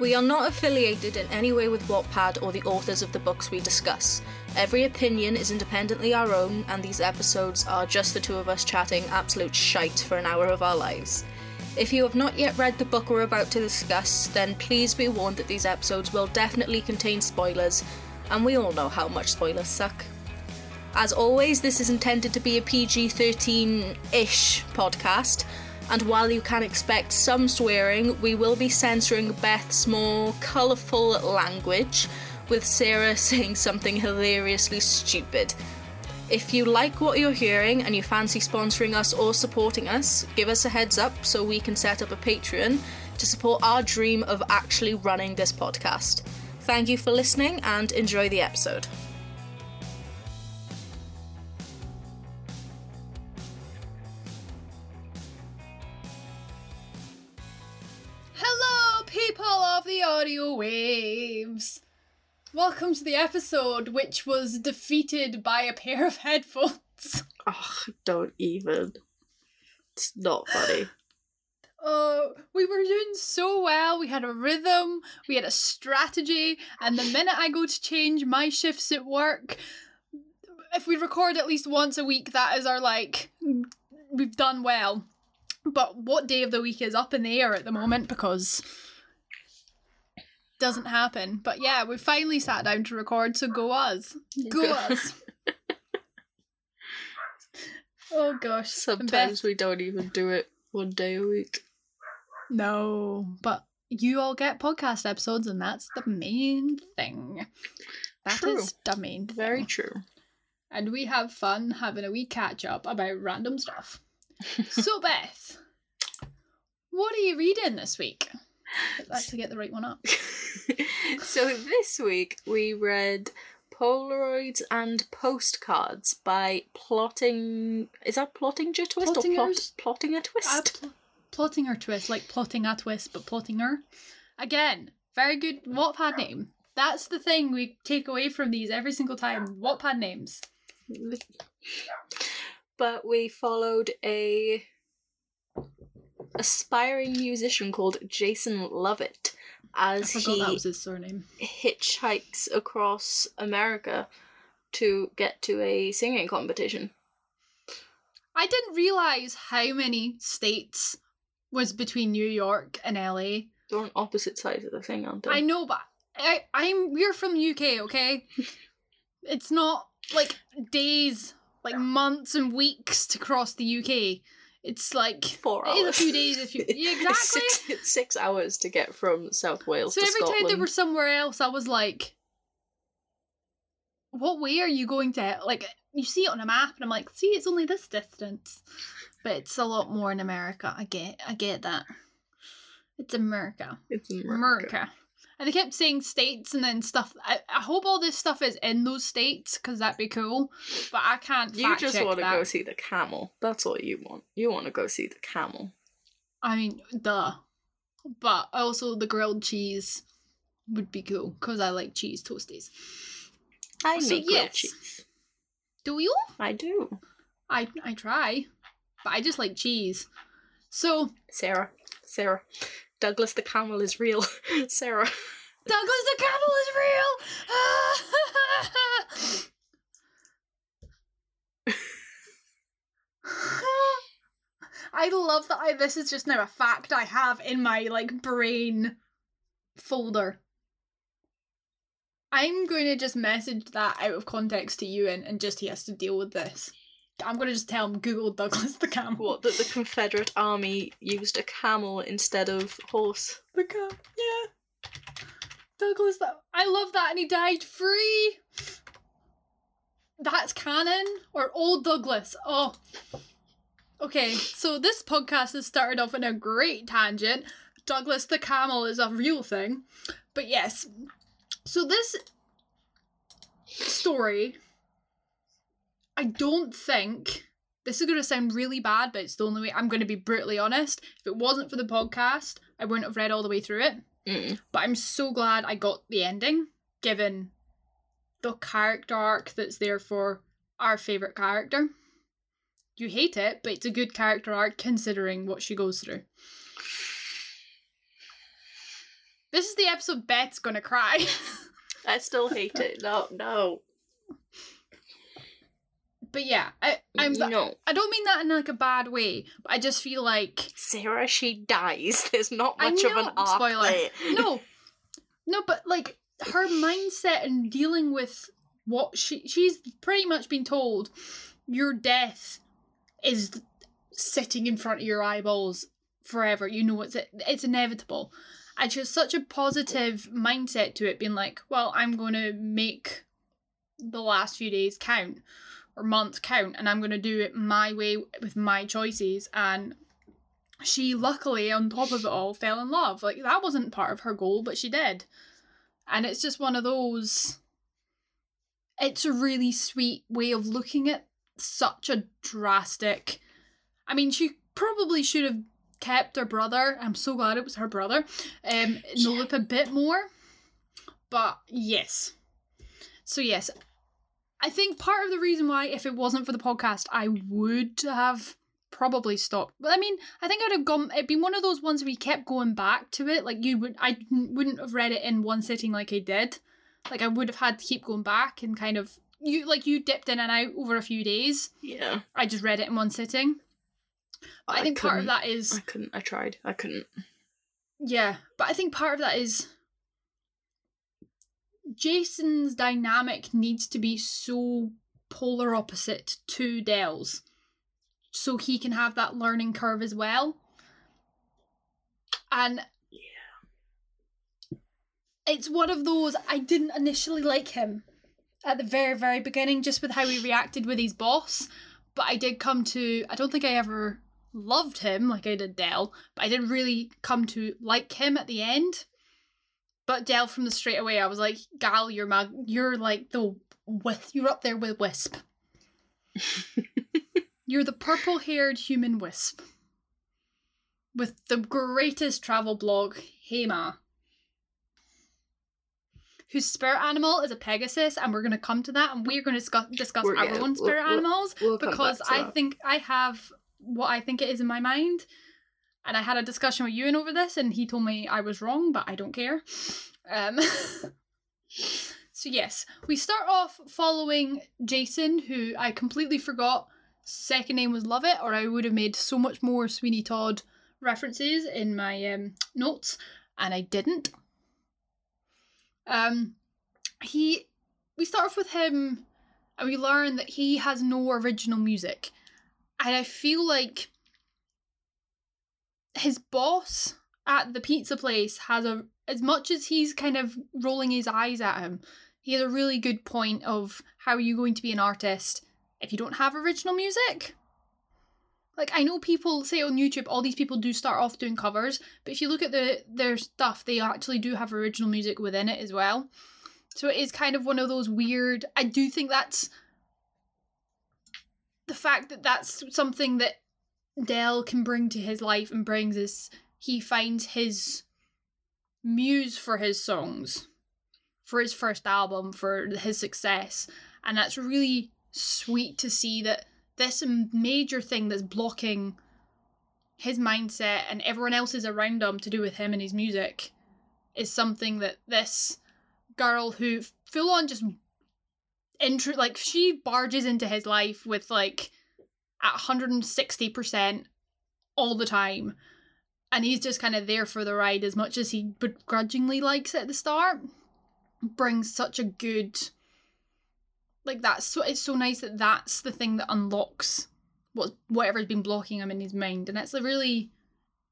We are not affiliated in any way with Wattpad or the authors of the books we discuss. Every opinion is independently our own, and these episodes are just the two of us chatting absolute shite for an hour of our lives. If you have not yet read the book we're about to discuss, then please be warned that these episodes will definitely contain spoilers, and we all know how much spoilers suck. As always, this is intended to be a PG 13 ish podcast, and while you can expect some swearing, we will be censoring Beth's more colourful language, with Sarah saying something hilariously stupid. If you like what you're hearing and you fancy sponsoring us or supporting us, give us a heads up so we can set up a Patreon to support our dream of actually running this podcast. Thank you for listening and enjoy the episode. The audio waves. Welcome to the episode which was defeated by a pair of headphones. Oh, don't even. It's not funny. Oh, we were doing so well. We had a rhythm, we had a strategy, and the minute I go to change my shifts at work, if we record at least once a week, that is our like, we've done well. But what day of the week is up in the air at the moment because doesn't happen. But yeah, we finally sat down to record, so go us. Go us. oh gosh. and Beth- Sometimes we don't even do it one day a week. No, but you all get podcast episodes, and that's the main thing. That is True. the main thing. Very true. And we have fun having a wee catch up about random stuff. so, Beth, what are you reading this week? Let's actually get the right one up. so this week we read Polaroids and Postcards by Plotting. Is that Plotting a Twist or plot, Plotting a Uh, Twist? pl- plotting her twist, like plotting a twist, but plotting her. Again, very good Wattpad name. That's the thing we take away from these every single time. Wattpad names. but we followed a aspiring musician called Jason Lovett as he that was his surname. hitchhikes across America to get to a singing competition. I didn't realize how many states was between New York and LA. They're on opposite sides of the thing, aren't they? I know, but I, I'm we're from UK, okay? it's not like days, like months and weeks to cross the UK. It's like Four hours. it is a few days if you yeah, exactly. six, it's six hours to get from South Wales So to every Scotland. time they were somewhere else, I was like, "What way are you going to?" Like you see it on a map, and I'm like, "See, it's only this distance," but it's a lot more in America. I get, I get that. It's America, It's in America. And they kept saying states and then stuff. I, I hope all this stuff is in those states because that'd be cool. But I can't. You just want to go see the camel. That's all you want. You want to go see the camel. I mean, duh. But also the grilled cheese would be cool because I like cheese toasties. I So, make grilled cheese. Do you? I do. I I try, but I just like cheese. So Sarah. Sarah. Douglas the camel is real. Sarah. Douglas the camel is real. I love that. I this is just now a fact I have in my like brain folder. I'm going to just message that out of context to you and, and just he has to deal with this. I'm going to just tell him Google Douglas the camel. What, that the Confederate army used a camel instead of horse? The cam, yeah. Douglas, that I love that, and he died free. That's canon or old Douglas. Oh, okay. So this podcast has started off in a great tangent. Douglas the camel is a real thing, but yes. So this story, I don't think this is going to sound really bad, but it's the only way I'm going to be brutally honest. If it wasn't for the podcast, I wouldn't have read all the way through it. Mm. But I'm so glad I got the ending, given the character arc that's there for our favourite character. You hate it, but it's a good character arc considering what she goes through. This is the episode Beth's gonna cry. I still hate it. No, no. But yeah, I I'm no. I don't mean that in like a bad way, but I just feel like Sarah, she dies. There's not much of an know, arc spoiler. there. no, no, but like her mindset and dealing with what she she's pretty much been told your death is sitting in front of your eyeballs forever. You know it's it's inevitable. And she has such a positive mindset to it, being like, well, I'm going to make the last few days count or months count, and I'm going to do it my way with my choices. And she, luckily, on top of it all, fell in love. Like, that wasn't part of her goal, but she did. And it's just one of those. It's a really sweet way of looking at such a drastic. I mean, she probably should have kept her brother. I'm so glad it was her brother. Um, in the loop a bit more. But yes. So yes, I think part of the reason why, if it wasn't for the podcast, I would have probably stopped. But I mean, I think I'd have gone. It'd been one of those ones where you kept going back to it. Like you would, I wouldn't have read it in one sitting like I did. Like I would have had to keep going back and kind of you like you dipped in and out over a few days. Yeah. I just read it in one sitting. But I, think part of that is I couldn't. I tried. I couldn't. yeah, but I think part of that is Jason's dynamic needs to be so polar opposite to Dell's so he can have that learning curve as well. And yeah. it's one of those I didn't initially like him at the very, very beginning, just with how he reacted with his boss. But I did come to I don't think I ever loved him like I did Dell, but I didn't really come to like him at the end. But Dell from the straight away, I was like, Gal, you're my you're like the with you're up there with Wisp. you're the purple haired human wisp. With the greatest travel blog, Hema. Whose spirit animal is a Pegasus, and we're going to come to that, and we're going to discuss, discuss We're- our yeah, own we'll- spirit we'll- animals We'll because I that. think I have what I think it is in my mind. And I had a discussion with Ewan over this, and he told me I was wrong, but I don't care. Um, so, yes, we start off following Jason, who I completely forgot. Second name was Lovett, or I would have made so much more Sweeney Todd references in my um, notes, and I didn't. Um, he, we start off with him, and we learn that he has no original music, and I feel like his boss at the pizza place has a as much as he's kind of rolling his eyes at him, he has a really good point of how are you going to be an artist if you don't have original music? Like I know people say on YouTube all these people do start off doing covers, but if you look at the their stuff, they actually do have original music within it as well. So it is kind of one of those weird. I do think that's the fact that that's something that Dell can bring to his life and brings is he finds his muse for his songs, for his first album, for his success. And that's really sweet to see that this major thing that's blocking his mindset and everyone else's around him to do with him and his music is something that this girl who full on just intro like she barges into his life with like at 160% all the time. And he's just kind of there for the ride as much as he begrudgingly likes it at the start. Brings such a good like that's so it's so nice that that's the thing that unlocks what whatever's been blocking him in his mind. And it's a really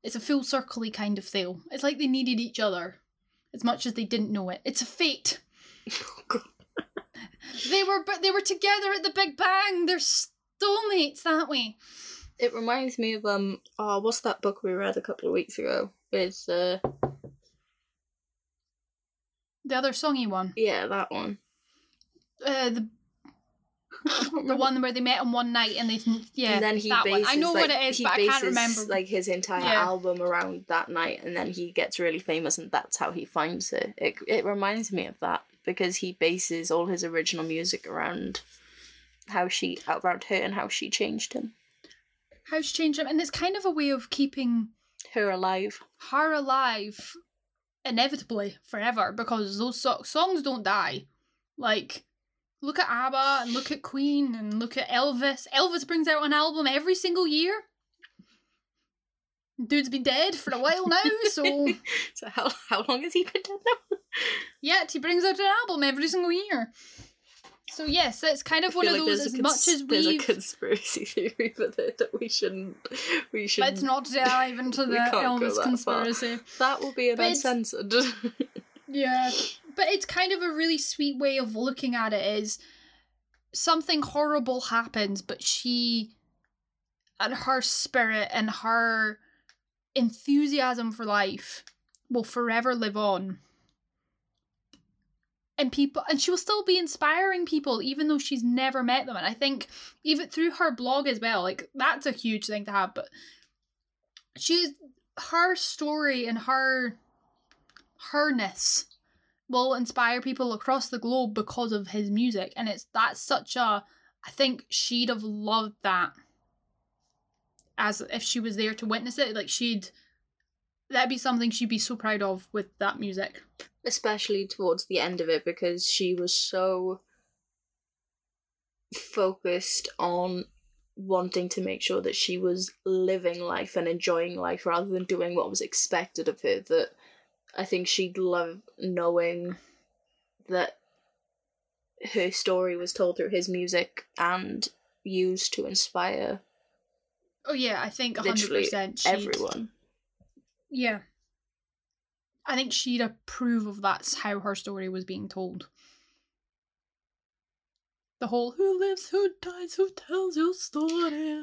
it's a full circly kind of thing. It's like they needed each other as much as they didn't know it. It's a fate. They were but they were together at the big bang. They're soulmates that way It reminds me of um oh what's that book we read a couple of weeks ago? It's uh the other songy one yeah, that one. uh the the one where they met on one night and they yeah and then he that bases one. I know like, what it is he but I can't remember like his entire Yeah. album around that night and then he gets really famous and that's how he finds it. It it reminds me of that because he bases all his original music around how she around her and how she changed him. How she changed him and it's kind of a way of keeping Her alive. her alive inevitably forever because those so- songs don't die. Like, look at ABBA and look at Queen and look at Elvis. Elvis brings out an album every single year. Dude's been dead for a while now, so So how how long has he been dead now? yet he brings out an album every single year. So yes, it's kind of I one of like those. As a much cons- as there's a conspiracy theory with it that we shouldn't we should let's not dive into the can't go far. conspiracy. that will be an uncensored. Yeah, but it's kind of a really sweet way of looking at it. Is something horrible happens, but she and her spirit and her enthusiasm for life will forever live on. And people and she will still be inspiring people even though she's never met them. And I think even through her blog as well, like that's a huge thing to have. But she's her story and her herness will inspire people across the globe because of his music. And it's that's such a I think she'd have loved that as if she was there to witness it. Like she'd that'd be something she'd be so proud of with that music. Especially towards the end of it because she was so focused on wanting to make sure that she was living life and enjoying life rather than doing what was expected of her that I think she'd love knowing that her story was told through his music and used to inspire Oh yeah, I think hundred literally percent everyone. Yeah. I think she'd approve of that's how her story was being told. The whole who lives, who dies, who tells your story.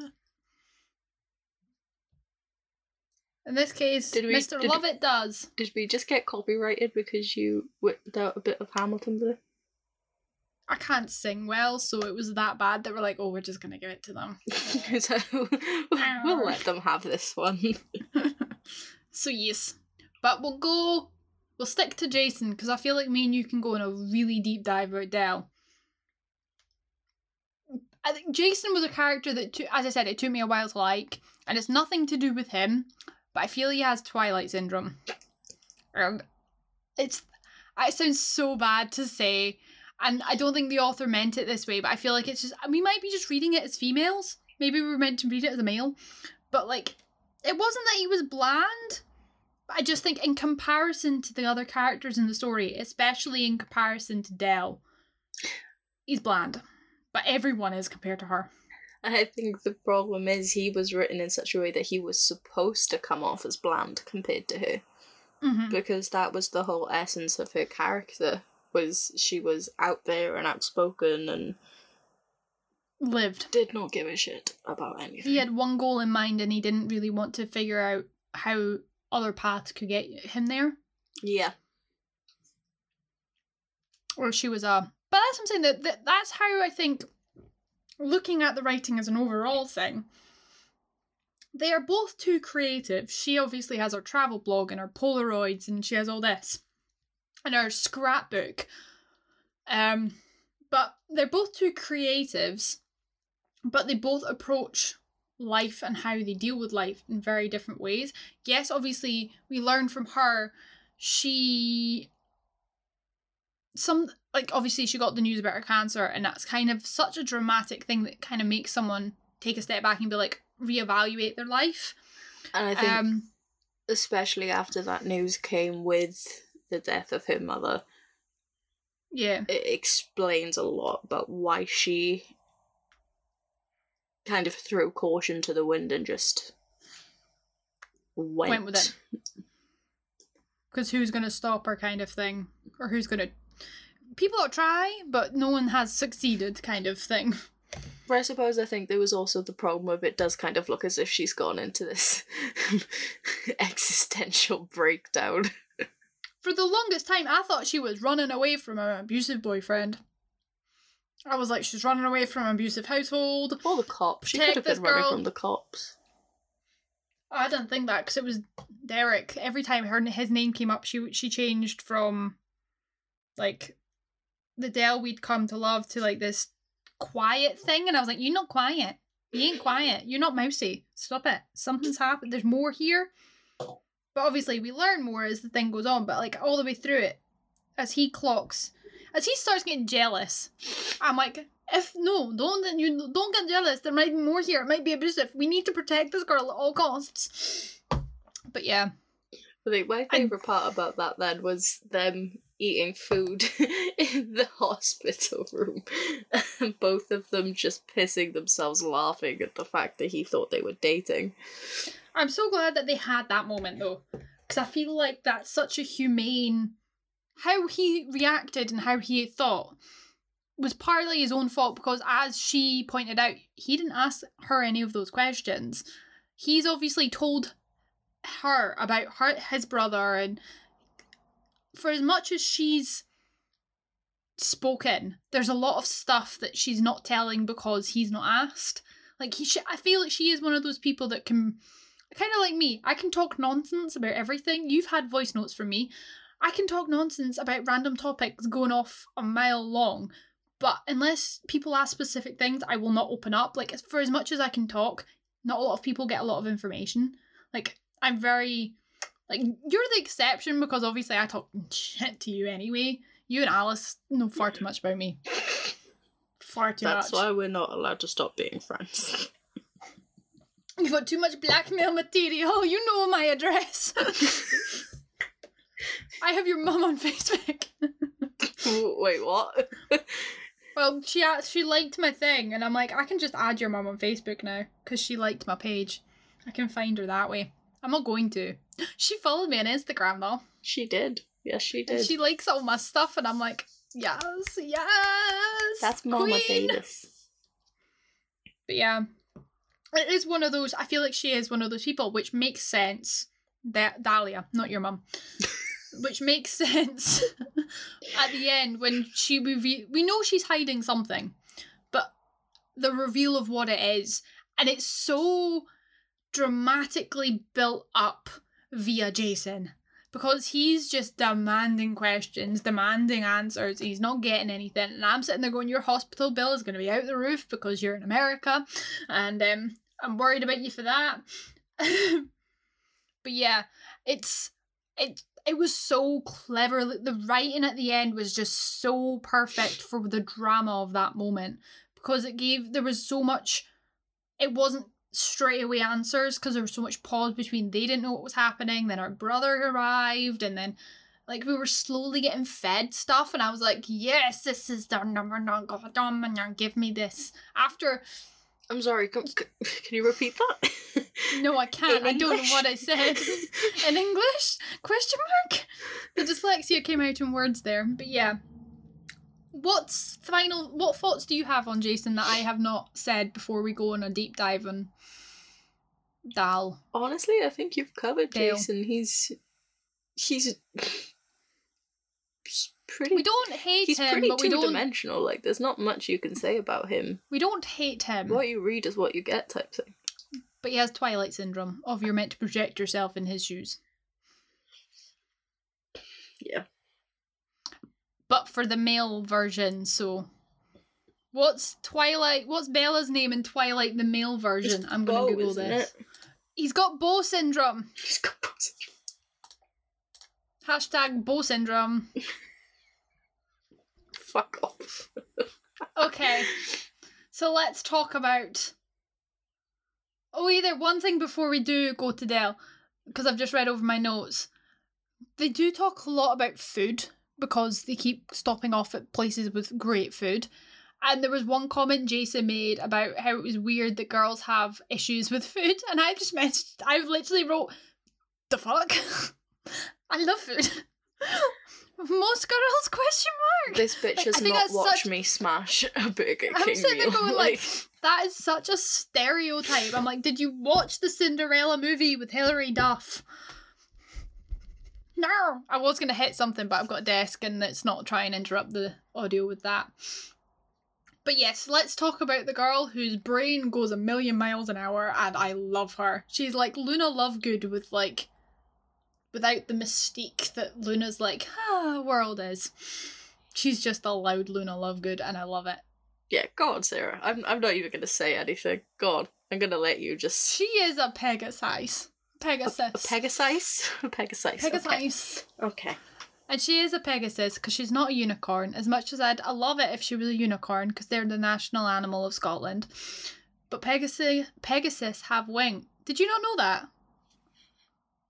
In this case, Did we- Mr. did- Lovett does. Did we just get copyrighted because you whipped out a bit of Hamilton there? I can't sing well, so it was that bad that we're like, oh, we're just gonna give it to them. so we'll let them have this one. so yes, but we'll go. We'll stick to Jason because I feel like me and you can go on a really deep dive about Dell. I think Jason was a character that, to, as I said, it took me a while to like, and it's nothing to do with him, but I feel he has Twilight syndrome. Um, it's it sounds so bad to say, and I don't think the author meant it this way, but I feel like it's just we might be just reading it as females. Maybe we were meant to read it as a male, but like it wasn't that he was bland. I just think in comparison to the other characters in the story, especially in comparison to Dell, he's bland. But everyone is compared to her. I think the problem is he was written in such a way that he was supposed to come off as bland compared to her. Mm-hmm. Because that was the whole essence of her character was she was out there and outspoken and Lived. did not give a shit about anything. He had one goal in mind and he didn't really want to figure out how other paths could get him there. Yeah. Or she was a. But that's what I'm saying. That, that that's how I think. Looking at the writing as an overall thing, they are both too creative. She obviously has her travel blog and her Polaroids, and she has all this, and her scrapbook. Um, but they're both two creatives, but they both approach life and how they deal with life in very different ways. Yes, obviously, we learn from her. She some like obviously she got the news about her cancer and that's kind of such a dramatic thing that kind of makes someone take a step back and be like reevaluate their life And I think um especially after that news came with the death of her mother, yeah it explains a lot about why she kind of threw caution to the wind and just went, Went with it. because who's going to stop her kind of thing or who's going to people try but no one has succeeded kind of thing But I suppose I think there was also the problem of it does kind of look as if she's gone into this existential breakdown. for the longest time i thought she was running away from her abusive boyfriend i was like she's running away from an abusive household Or the cops. She could have been running from the cops. I didn't think that because it was Derek. Every time her his name came up, she she changed from like the Dell we'd come to love to like this quiet thing, and I was like, "You're not quiet. You ain't quiet. You're not mousy. Stop it. Something's mm-hmm. happened. There's more here." But obviously, we learn more as the thing goes on. But like all the way through it, as he clocks, as he starts getting jealous, I'm like, if no, don't you don't get jealous. There might be more here. It might be abusive. We need to protect this girl at all costs. But yeah, I think my favourite part about that then was them eating food in the hospital room. and both of them just pissing themselves laughing at the fact that he thought they were dating. I'm so glad that they had that moment though, because I feel like that's such a humane. How he reacted and how he thought was partly his own fault because, as she pointed out, he didn't ask her any of those questions. He's obviously told her about her his brother and for as much as she's spoken there's a lot of stuff that she's not telling because he's not asked. Like he sh- i feel like she is one of those people that can kind of like me i can talk nonsense about everything. You've had voice notes from me i can talk nonsense about random topics going off a mile long but unless people ask specific things i will not open up like for as much as i can talk not a lot of people get a lot of information like i'm very like you're the exception because obviously I talk shit to you anyway. You and Alice know far too much about me. Far too That's much. why we're not allowed to stop being friends. You've got too much blackmail material. You know my address. I have your mum on Facebook. Wait, what? Well, she she liked my thing, and I'm like, I can just add your mum on Facebook now because she liked my page. I can find her that way. I'm not going to. She followed me on Instagram though. she did. Yes, she And did. she likes all my stuff, and I'm like, yes, yes. That's Mama. Davis. But yeah, it is one of those. I feel like she is one of those people, which makes sense. That Dahlia, not your mum, which makes sense at the end when she reveal. We know she's hiding something, but the reveal of what it is, and it's so dramatically built up via Jason because he's just demanding questions, demanding answers. He's not getting anything, and I'm sitting there going, "Your hospital bill is going to be out the roof because you're in America, and um, I'm worried about you for that." but yeah, it's it. It was so clever. The writing at the end was just so perfect for the drama of that moment because it gave there was so much. It wasn't straight away answers because there was so much pause between they didn't know what was happening then our brother arrived and then like we were slowly getting fed stuff and i was like yes this is the number and now give me this after I'm sorry, can, can you repeat that? no i can't. In i don't know what i said. In english? Question mark? The dyslexia came out in words there but yeah. What's final what thoughts do you have on jason that i have not said before we go on a deep dive on dal? Honestly, I think you've covered Dale. Jason. He's he's pretty. we don't hate he's him pretty two-dimensional. Like, there's not much you can say about him. We don't hate him, What you read is what you get, type thing. but he has Twilight syndrome. Of you're meant to project yourself in his shoes. Yeah. But for the male version, so what's Twilight? What's Bella's name in Twilight, the male version? It's I'm gonna Google isn't this. it? He's got Beau syndrome. He's got Beau syndrome. Hashtag Beau syndrome. Fuck off. Okay, so let's talk about. Oh, either one thing before we do go to Dell, because I've just read over my notes. They do talk a lot about food because they keep stopping off at places with great food. And there was one comment Jason made about how it was weird that girls have issues with food, and I just messaged, I literally wrote, "The fuck." I love food. Most girls? Question mark. This bitch has not watched such- me smash a Burger I'm sitting there going like, that is such a stereotype. I'm like, did you watch the Cinderella movie with Hilary Duff? No, I was gonna hit something, but I've got a desk and it's not trying to interrupt the audio with that. But yes, let's talk about the girl whose brain goes a million miles an hour, and I love her. She's like Luna Lovegood with like, without the mystique that Luna's like, ah, world is. She's just a loud Luna Lovegood, and I love it. yeah, go on, Sarah. I'm, I'm not even going to say anything. Go on. I'm going to let you just. She is a Pegasus. Pegasus. A Pegasus? A Pegasus. Pegasus. Okay. okay. And she is a Pegasus because she's not a unicorn. As much as I'd I love it if she was a unicorn because they're the national animal of Scotland. But Pegasus Pegasus have wings. Did you not know that?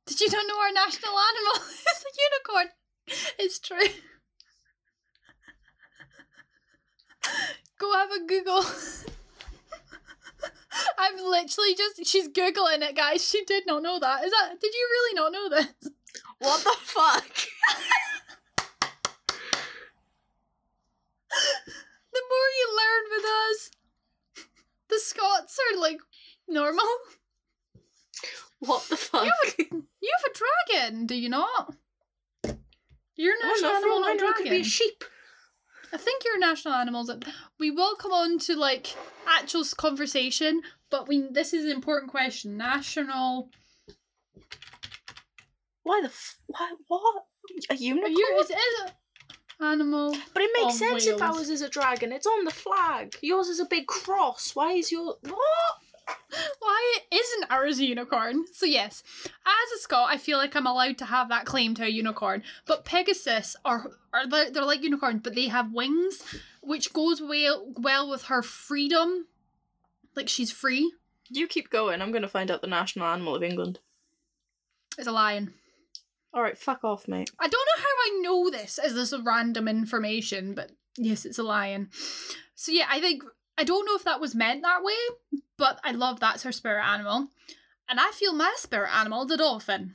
Did you not know our national animal is a unicorn? It's true. Go have a Google. I'm literally just she's googling it, guys. She did not know that. Is that did you really not know this? What the fuck? the more you learn with us, the Scots are like normal. What the fuck? You have a, you have a dragon, do you not? Your Oh, national no, for animal, all I not know, it could be a sheep. I think your national animals. We will come on to like actual conversation, but we this is an important question. National. Why the f- why what? A Are unicorn? you? Is it a animal? but it makes of sense if ours is a dragon. It's on the flag. Yours is a big cross. Why is your what? Why isn't ours a unicorn? So yes, as a Scot, I feel like I'm allowed to have that claim to a unicorn. But Pegasus are are they- they're like unicorns, but they have wings, which goes well well with her freedom. Like she's free. You keep going. I'm gonna find out the national animal of England. It's a lion. All right, fuck off, mate. I don't know how I know this as this random information, but yes, it's a lion. So yeah, I think I don't know if that was meant that way, but I love that's her spirit animal, and I feel my spirit animal the dolphin.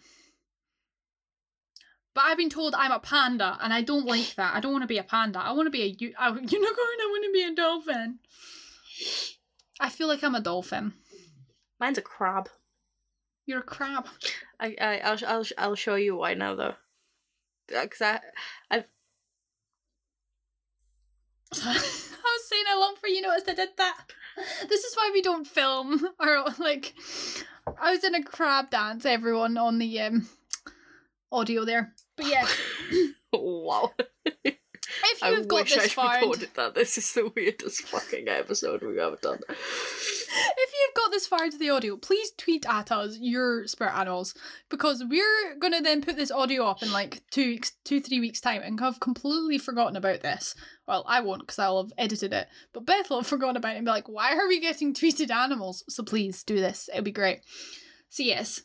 But I've been told I'm a panda, and I don't like that. I don't want to be a panda. I want to be a, a, u- a unicorn. I want to be a dolphin. I feel like I'm a dolphin. Mine's a crab. You're a crab. I, I, I'll, I'll, I'll show you why now though. Uh, because I, I've, I was saying I long for you noticed I did that. This is why we don't film or like I was in a crab dance, everyone on the um audio there. But yeah, wow. If I you've got wish this I'd far recorded that. This is the weirdest fucking episode we've ever done. if you've got this far into the audio, please tweet at us your spirit animals because we're gonna then put this audio up in like two weeks, two three weeks time, and have completely forgotten about this. Well, I won't because I'll have edited it, but Beth will have forgotten about it and be like, "Why are we getting tweeted animals?" So please do this; it'll be great. So yes,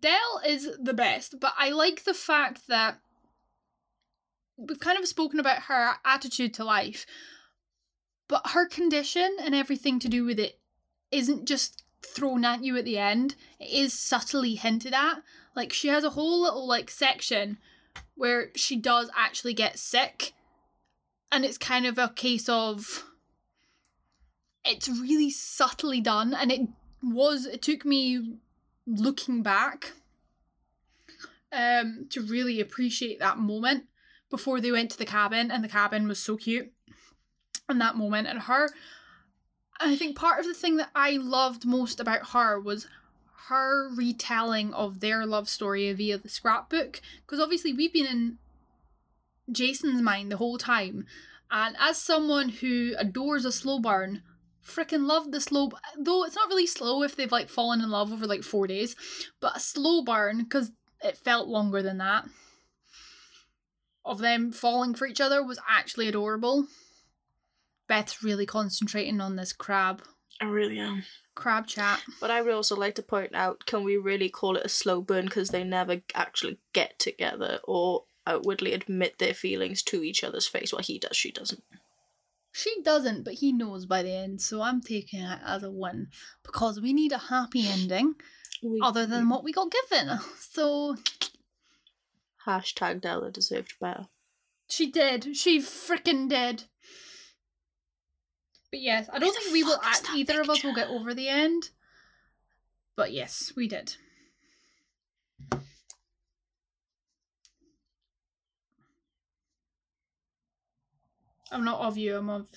Dell is the best, but I like the fact that we've kind of spoken about her attitude to life, but her condition and everything to do with it isn't just thrown at you at the end. It is subtly hinted at. Like she has a whole little like section where she does actually get sick, and it's kind of a case of it's really subtly done, and it was. It took me looking back um to really appreciate that moment before they went to the cabin and the cabin was so cute and that moment and her I think part of the thing that I loved most about her was her retelling of their love story via the scrapbook. Because obviously, we've been in Jason's mind the whole time. And as someone who adores a slow burn, freaking loved the slow though it's not really slow if they've like fallen in love over like four days, but a slow burn because it felt longer than that. Of them falling for each other was actually adorable. Beth's really concentrating on this crab I really am. crab chat. But I would also like to point out: can we really call it a slow burn because they never actually get together or outwardly admit their feelings to each other's face? Well, he does, she doesn't. She doesn't, but he knows by the end, so I'm taking it as a win because we need a happy ending We- other than what we got given. So hashtag Della deserved better. she did. She freaking did. But yes, I don't think we will. Act, either of us will get over the end. But yes, we did. I'm not of you. I'm of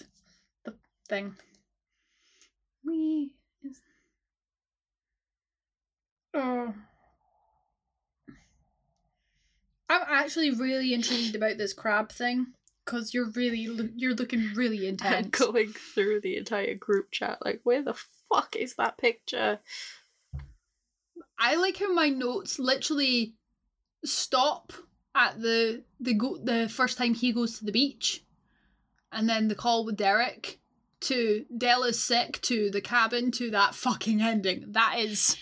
the thing. We. Is... Oh. I'm actually really intrigued about this crab thing because you're really lo- you're looking really I'm intense. going through the entire group chat, like, where the fuck is that picture? I like how my notes literally stop at the the go the first time he goes to the beach, and then the call with Derek to Della's sick to the cabin to that fucking ending. That is.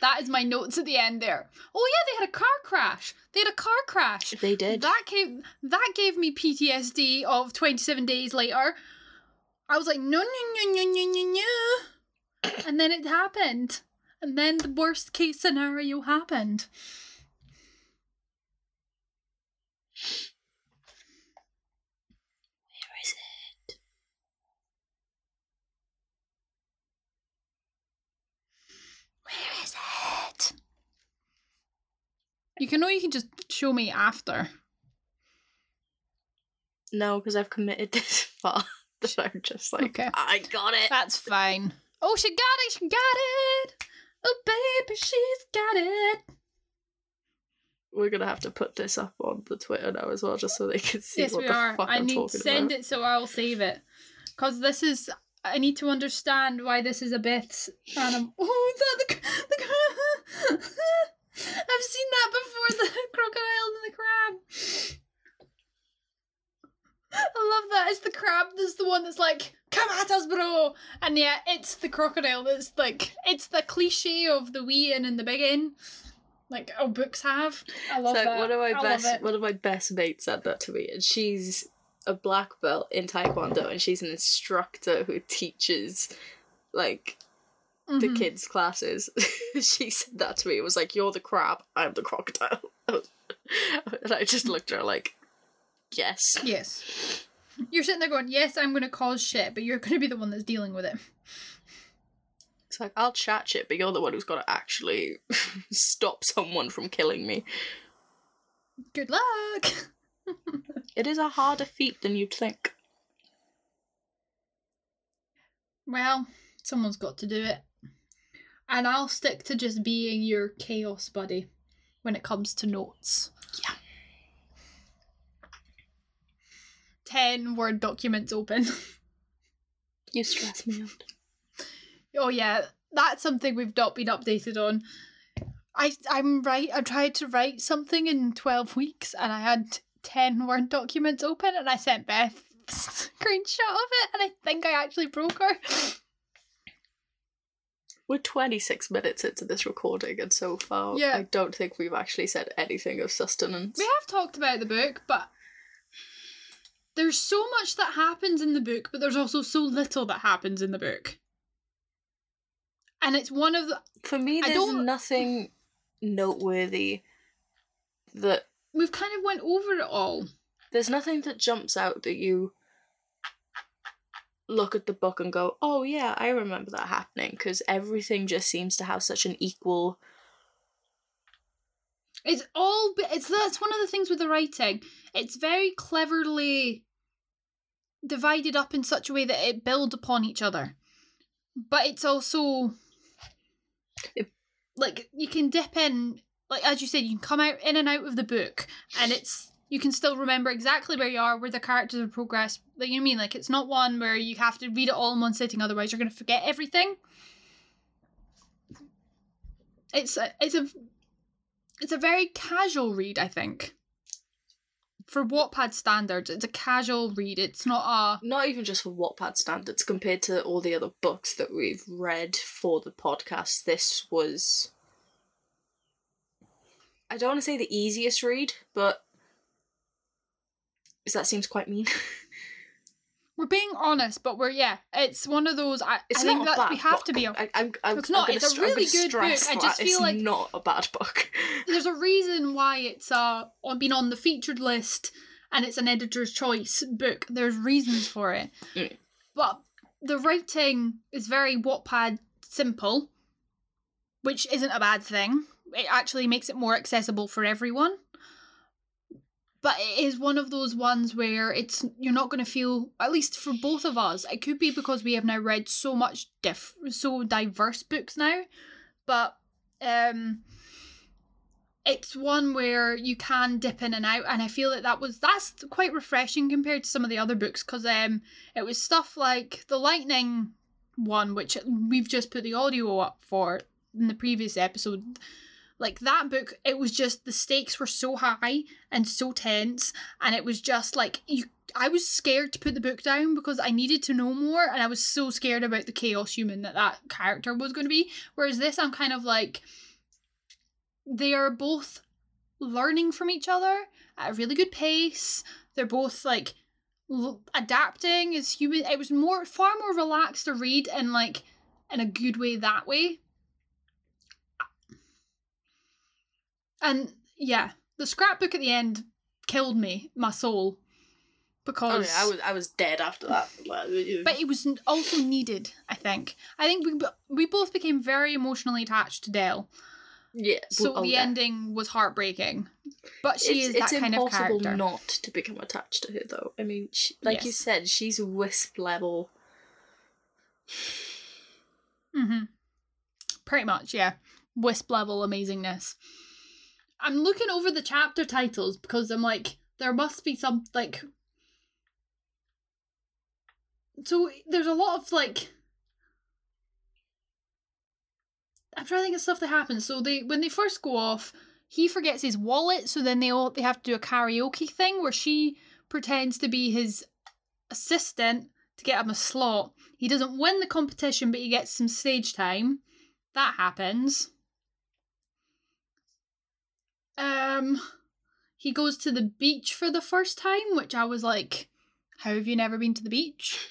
That is my notes at the end there. Oh yeah, they had a car crash. They had a car crash. They did. That gave that gave me PTSD of 27 days later. I was like, no, no, no, no, no, no, no. And then it happened. And then the worst case scenario happened. Where is it? You can know you can just show me after. No, because I've committed this far that I'm just like, Okay. I got it. That's fine. Oh, she got it. She got it. Oh, baby, she's got it. We're gonna have to put this up on the Twitter now as well, just so they can see yes, what we the are. fuck I I'm need to talking send about. it so I'll save it. Because this is. I need to understand why this is a bit anim- Oh, is that the. the I've seen that before the crocodile and the crab. I love that. It's the crab that's the one that's like, come at us, bro. And yeah, it's the crocodile that's like, it's the cliche of the wee in and the big in. Like, oh, books have. I love so that. one of my I best one of my best mates said that to me, and she's a black belt in Taekwondo, and she's an instructor who teaches like the Mhm. kids' classes. she said that to me. It was like, "You're the crab, I'm the crocodile," and I just looked at her like, "Yes." Yes. You're sitting there going, yes, I'm going to cause shit, but you're going to be the one that's dealing with it. It's like I'll chat shit, but you're the one who's got to actually stop someone from killing me. Good luck. It is a harder feat than you'd think. Well, someone's got to do it. And I'll stick to just being your chaos buddy when it comes to notes. Yeah. 10 Word documents open. You stress me out. oh, yeah, that's something we've not been updated on. I, I'm right. I tried to write something in 12 weeks and I had 10 Word documents open and I sent Beth a screenshot of it and I think I actually broke her. We're 26 minutes into this recording, and so far, Yeah. I don't think we've actually said anything of sustenance. We have talked about the book, but there's so much that happens in the book, but there's also so little that happens in the book. And it's one of the For me, there's nothing noteworthy that we've kind of went over it all. there's nothing that jumps out that you look at the book and go, "Oh yeah, I remember that happening," because everything just seems to have such an equal. It's all it's that's one of the things with the writing. It's very cleverly divided up in such a way that it builds upon each other. But it's also It- like you can dip in like as you said, you can come out in and out of the book and it's you can still remember exactly where you are, where the characters have progressed. Like you know I mean? Like it's not one where you have to read it all in one sitting, otherwise you're gonna forget everything. It's a, it's a it's a very casual read, I think. For Wattpad standards, it's a casual read. It's not a Not even just for Wattpad standards, compared to all the other books that we've read for the podcast, this was. I don't want to say the easiest read, but. That seems quite mean. we're being honest, but we're yeah, it's one of those. I, It's I think not a that we have book. to be. I, I'm, I'm, It's not, I'm it's a really good book. I just feel it's like- not a bad book. There's a reason why it's uh on been on the featured list, and it's an editor's choice book. There's reasons for it, Mm. but the writing is very Wattpad simple, which isn't a bad thing. It actually makes it more accessible for everyone. But it is one of those ones where it's you're not going to feel at least for both of us. It could be because we have now read so much diff so diverse books now, but um it's one where you can dip in and out and i feel that that was that's quite refreshing compared to some of the other books because um it was stuff like the lightning one which we've just put the audio up for in the previous episode, like that book, it was just the stakes were so high and so tense, and it was just like you. I was scared to put the book down because I needed to know more, and I was so scared about the chaos human that that character was going to be. Whereas this, I'm kind of like, they are both learning from each other at a really good pace. They're both like l- adapting as human. It was more far more relaxed to read and like in a good way that way. And yeah, the scrapbook at the end killed me, my soul, because. Oh yeah, I was I was dead after that. But it was also needed. I think. I think we we both became very emotionally attached to Dell. yeah. So oh, the yeah. ending was heartbreaking. But she it's, is that kind of impossible character. not to become attached to her, though. I mean, she, like you said, she's wisp level. Mm-hmm. Pretty much, yeah. Wisp level amazingness. I'm looking over the chapter titles because I'm like, there must be some like. So there's a lot of like. I'm trying to think of stuff that happens. So they when they first go off, he forgets his wallet. So then they all they have to do a karaoke thing where she pretends to be his assistant to get him a slot. He doesn't win the competition, but he gets some stage time. That happens. Um, he goes to the beach for the first time, which I was like, "How have you never been to the beach?"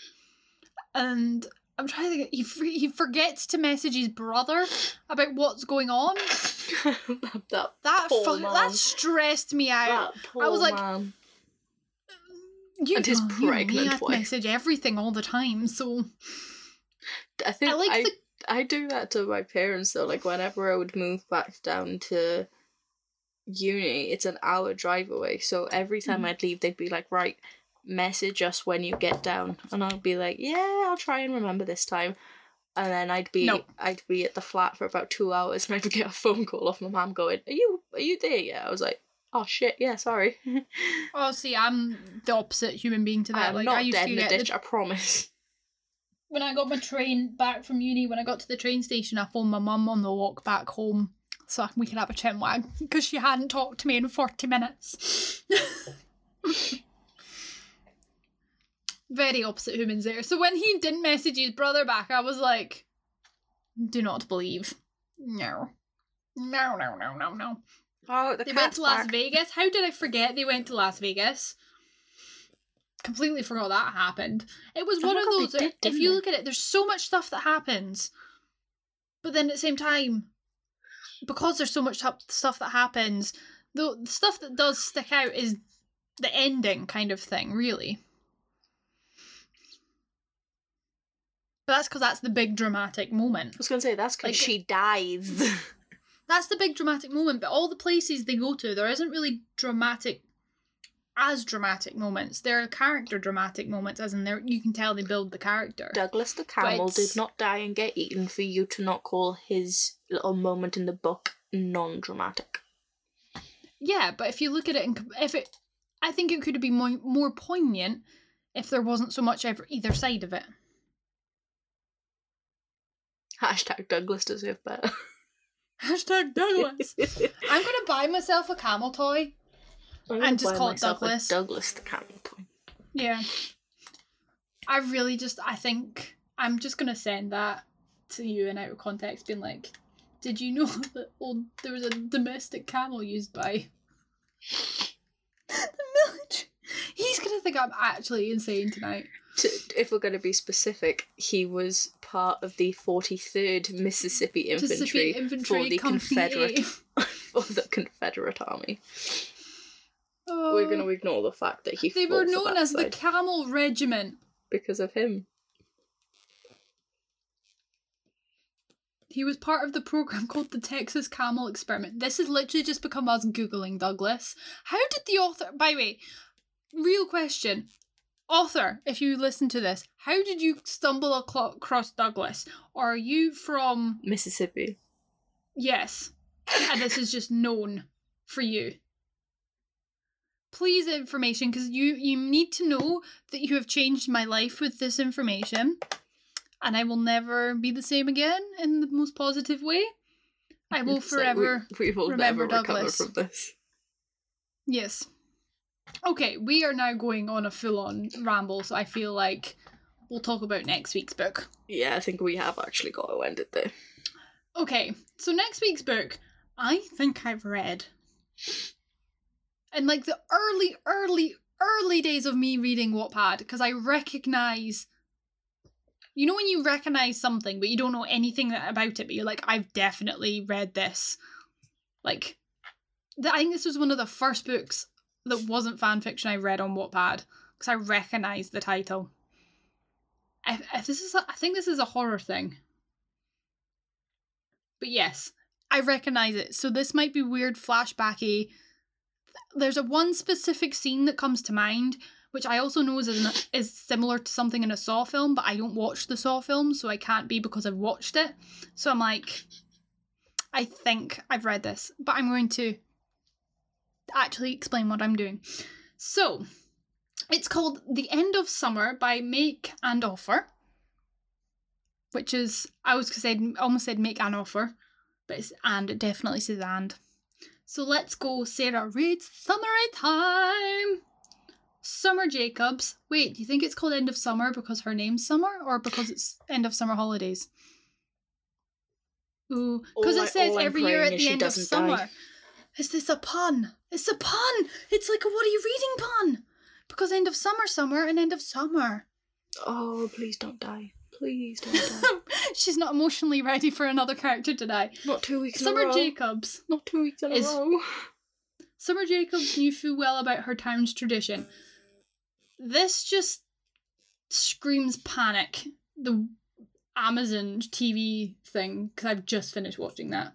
And I'm trying to think. He he forgets to message his brother about what's going on. that That fu- that stressed me out. I was like, man. You And his know, you know me, pregnant I wife. message everything all the time, so I think I like I, the I do that to my parents though. Like whenever I would move back down to uni, it's an hour drive away. So every time Mhm. I'd leave, they'd be like, "Right, message us when you get down," and I'd be like, "Yeah, I'll try and remember this time." And then I'd be No. I'd be at the flat for about two hours, and I'd get a phone call off my mum going, "Are you are you there yet?" I was like, "Oh shit, yeah, sorry, Oh, see, I'm the opposite human being to that. I'm like not I used dead in the- ditch, I promise." when I got my train back from uni. When I got to the train station, I phoned my mum on the walk back home so we can have a chin wag because she hadn't talked to me in forty minutes. Very opposite humans there. So when he didn't message his brother back, I was like, "Do not believe." No, no, no, no, no, no. Oh, the They went to Las Vegas. How did I forget they went to Las Vegas? Completely forgot that happened. It was Oh one of God, those. did, if you they? look at it, there's so much stuff that happens, but then at the same time, because there's so much tup- stuff that happens, the, the stuff that does stick out is the ending kind of thing, really. But that's because that's the big dramatic moment. I was gonna say that's because Like- she dies. That's the big dramatic moment, but all the places they go to, there isn't really dramatic as dramatic moments. There are character dramatic moments, as in there you can tell they build the character. Douglas the camel did not die and get eaten for you to not call his little moment in the book non-dramatic. Yeah, but if you look at it, and if it, I think it could be more more poignant if there wasn't so much ever either side of it. Hashtag Douglas deserved better. Hashtag Douglas. I'm gonna buy myself a camel toy. And just call it Douglas. Douglas the camel. Yeah. I really just I think I'm just gonna send that to you in out of context, being like, did you know that old there was a domestic camel used by the military? He's gonna think I'm actually insane tonight. To, if we're going to be specific, he was part of the 43rd Mississippi Infantry, Mississippi Infantry for the Confederate for the Confederate Army. Oh, We're going to ignore the fact that he They were known as the Camel Regiment. because of him. He was part of the program called the Texas Camel Experiment. This has literally just become us Googling Douglas. How did the author, by the way, real question. Author, if you listen to this, how did you stumble across Douglas? Or are you from. Mississippi. Yes. And this is just known for you. Please, information, because you, you need to know that you have changed my life with this information. And I will never be the same again in the most positive way. I will forever. we, we will remember never recover Douglas. from this. Yes. Okay, we are now going on a full on ramble, so I feel like we'll talk about next week's book. Yeah, I think we have actually got to end it there. Okay, so next week's book, I think I've read. In like the early, early, early days of me reading Wattpad, because I recognize. You know when you recognize something, but you don't know anything about it, but you're like, I've definitely read this. Like, th- I think this was one of the first books that wasn't fan fiction I read on Wattpad, because I recognized the title. If, if this is, a, I think this is a horror thing. But yes, I recognize it. So this might be weird flashbacky. There's a one specific scene that comes to mind, which I also know is in, is similar to something in a Saw film, but I don't watch the Saw film, so I can't be because I've watched it. So I'm like, I think I've read this, but I'm going to actually explain what I'm doing. So, it's called The End of Summer by Make and Offer which is I was say almost said make an offer, but it's and it definitely says and. So let's go. Sarah reads Summer Time. Summer Jacobs. Wait, do you think it's called End of Summer because her name's Summer, or because it's End of Summer Holidays? Ooh, because it says I'm every year at the end of summer. die. Is this a pun? It's a pun. It's like a what are you reading pun? Because end of summer, summer, and end of summer. Oh, please don't die. Please don't die. She's not emotionally ready for another character to die. Not two weeks in Summer a row. Jacobs. Not two weeks in is- a row. Summer Jacobs knew full well about her town's tradition. This just screams panic. The Amazon TV thing, because I've just finished watching that.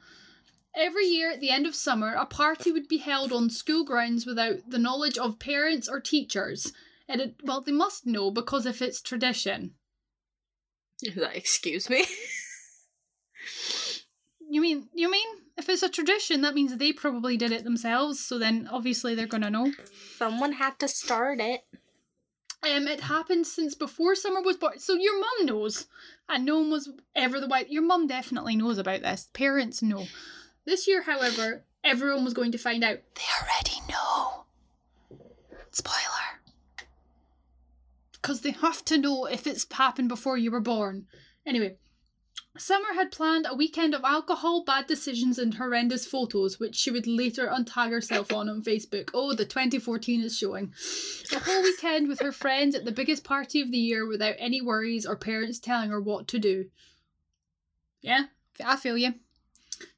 Every year at the end of summer, a party would be held on school grounds without the knowledge of parents or teachers. And it, well, they must know because if it's tradition. That excuse me? You mean you mean if it's a tradition, that means they probably did it themselves. So then obviously they're gonna know. Someone had to start it. Um, it happened since before summer was born. So your mum knows, and no one was ever the white. Your mum definitely knows about this. Parents know. This year, however, everyone was going to find out. They already know. Spoiler. Because they have to know if it's happened before you were born. Anyway, Summer had planned a weekend of alcohol, bad decisions, and horrendous photos, which she would later untag herself on on Facebook. Oh, the 2014 is showing. A whole weekend with her friends at the biggest party of the year without any worries or parents telling her what to do. Yeah, I feel you.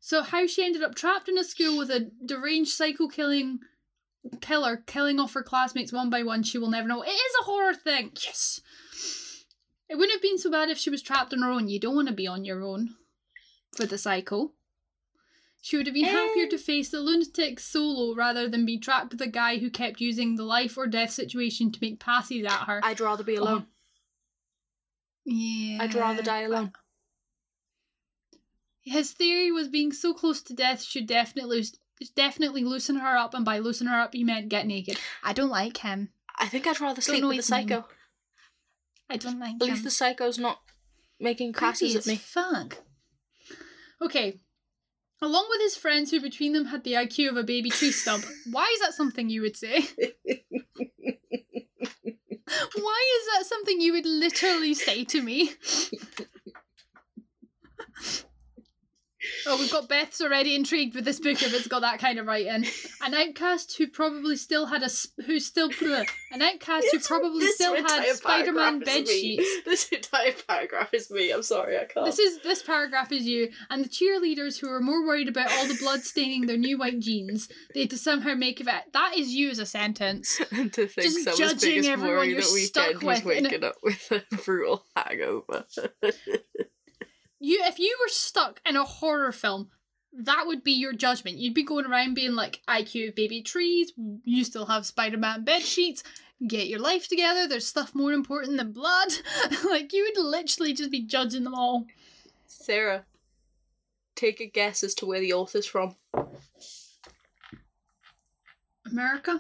So, how she ended up trapped in a school with a deranged psycho killing killer killing off her classmates one by one, she will never know. It is a horror thing. Yes. It wouldn't have been so bad if she was trapped on her own. You don't want to be on your own with a psycho. She would have been happier to eh. face the lunatic solo rather than be trapped with a guy who kept using the life or death situation to make passes at her. I'd rather be oh. alone. yeah. I'd rather die alone. His theory was being so close to death should definitely definitely loosen her up, and by loosen her up, you meant get naked. I don't like him. I think I'd rather sleep with the his name. psycho. I don't like At him. least the psycho's not making passes Creepy at me. Fuck. Okay. Along with his friends, who between them had the IQ of a baby tree stump. Why is that something you would say? Why is that something you would literally say to me? Oh, we've got Beth's already intrigued with this book if it's got that kind of writing. An outcast who probably still had a who still an outcast who probably this still had Spider-Man bed sheets. This entire paragraph is me. I'm sorry, I can't. This is this paragraph is you and the cheerleaders who are more worried about all the blood staining their new white jeans. They had to somehow make of it. That is you as a sentence. and to think just someone's judging biggest everyone worry you're stuck was a- waking up with a brutal hangover. You if you were stuck in a horror film, that would be your judgment. You'd be going around being like IQ of baby trees, you still have Spider-Man bed sheets, get your life together, there's stuff more important than blood. like you would literally just be judging them all. Sarah, take a guess as to where the author's from. America?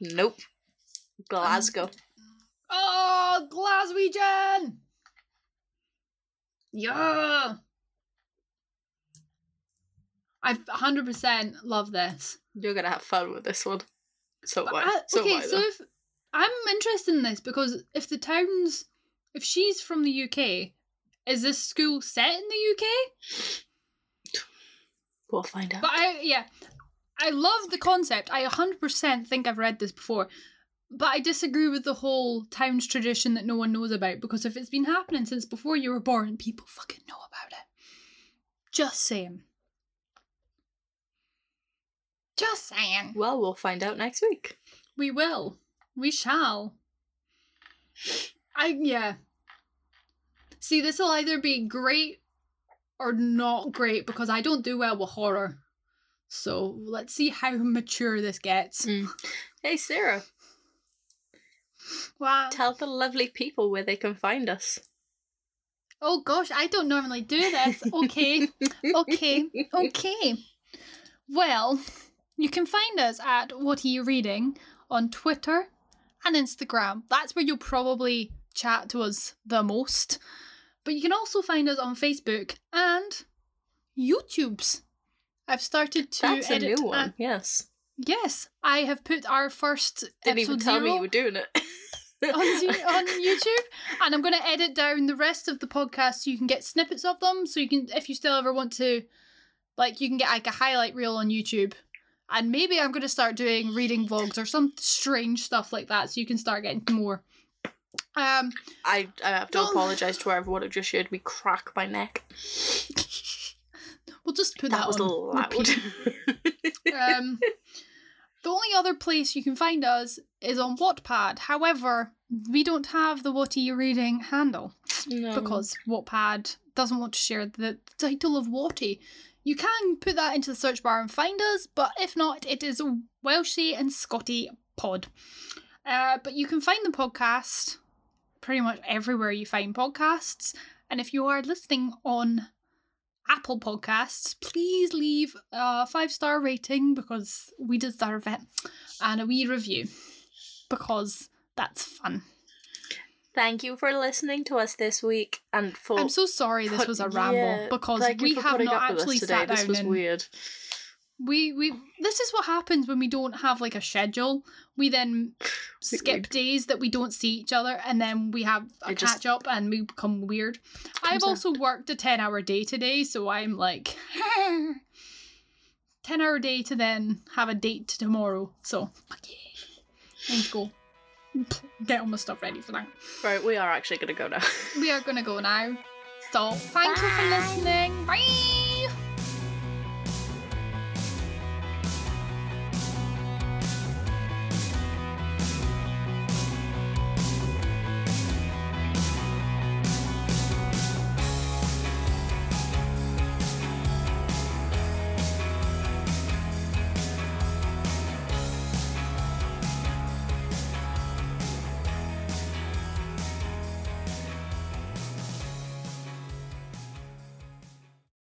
Nope. Glasgow. Um, oh, Glaswegian! Yeah! I 100% love this. You're gonna have fun with this one. So But? I- so okay, so if I'm interested in this because if the town's if she's from the UK, is this school set in the UK? we'll find out. But I yeah, I love the concept. I 100% think I've read this before. But I disagree with the whole town's tradition that no one knows about because if it's been happening since before you were born, people fucking know about it. Just saying. Just saying. Well, we'll find out next week. We will. We shall. I yeah. See, this will either be great or not great because I don't do well with horror. So let's see how mature this gets. Hmm. Hey, Sarah, Wow. tell the lovely people where they can find us. Oh gosh, I don't normally do this. Okay. okay. Okay. Well, you can find us at What Are You Reading on Twitter and Instagram. That's where you'll probably chat to us the most. But you can also find us on Facebook and YouTube's. I've started to That's a new one. yes. Yes, I have put our first Didn't even tell me you were doing it. on, Z- on YouTube, and I'm going to edit down the rest of the podcast so you can get snippets of them. So you can, if you still ever want to, like, you can get like a highlight reel on YouTube. And maybe I'm going to start doing reading vlogs or some strange stuff like that, so you can start getting more. Um, I, I have to apologise to everyone who just heard me crack my neck. we'll just put that, That was on loud. um, the only other place you can find us is on Wattpad. However, we don't have the What Are You Reading handle. no. because Wattpad doesn't want to share the title of Watty. You can put that into the search bar and find us, but if not, it is Welshie and Scotty Pod. Uh, but you can find the podcast pretty much everywhere you find podcasts. And if you are listening on Apple Podcasts, please leave a five star rating because we deserve it, and a wee review because that's fun. Thank you for listening to us this week and for I'm so sorry this put- was a ramble yeah, because we have not up with us actually sat This was and weird. We we this is what happens when we don't have like a schedule. We then skip days that we don't see each other and then we have a It catch up and we become weird. I've out. also worked a 10 hour day today, so I'm like 10 hour day to then have a date tomorrow. So yeah. To go get all my stuff ready for that. Right, we are actually gonna go now. We are gonna go now. So thank you for listening. Bye.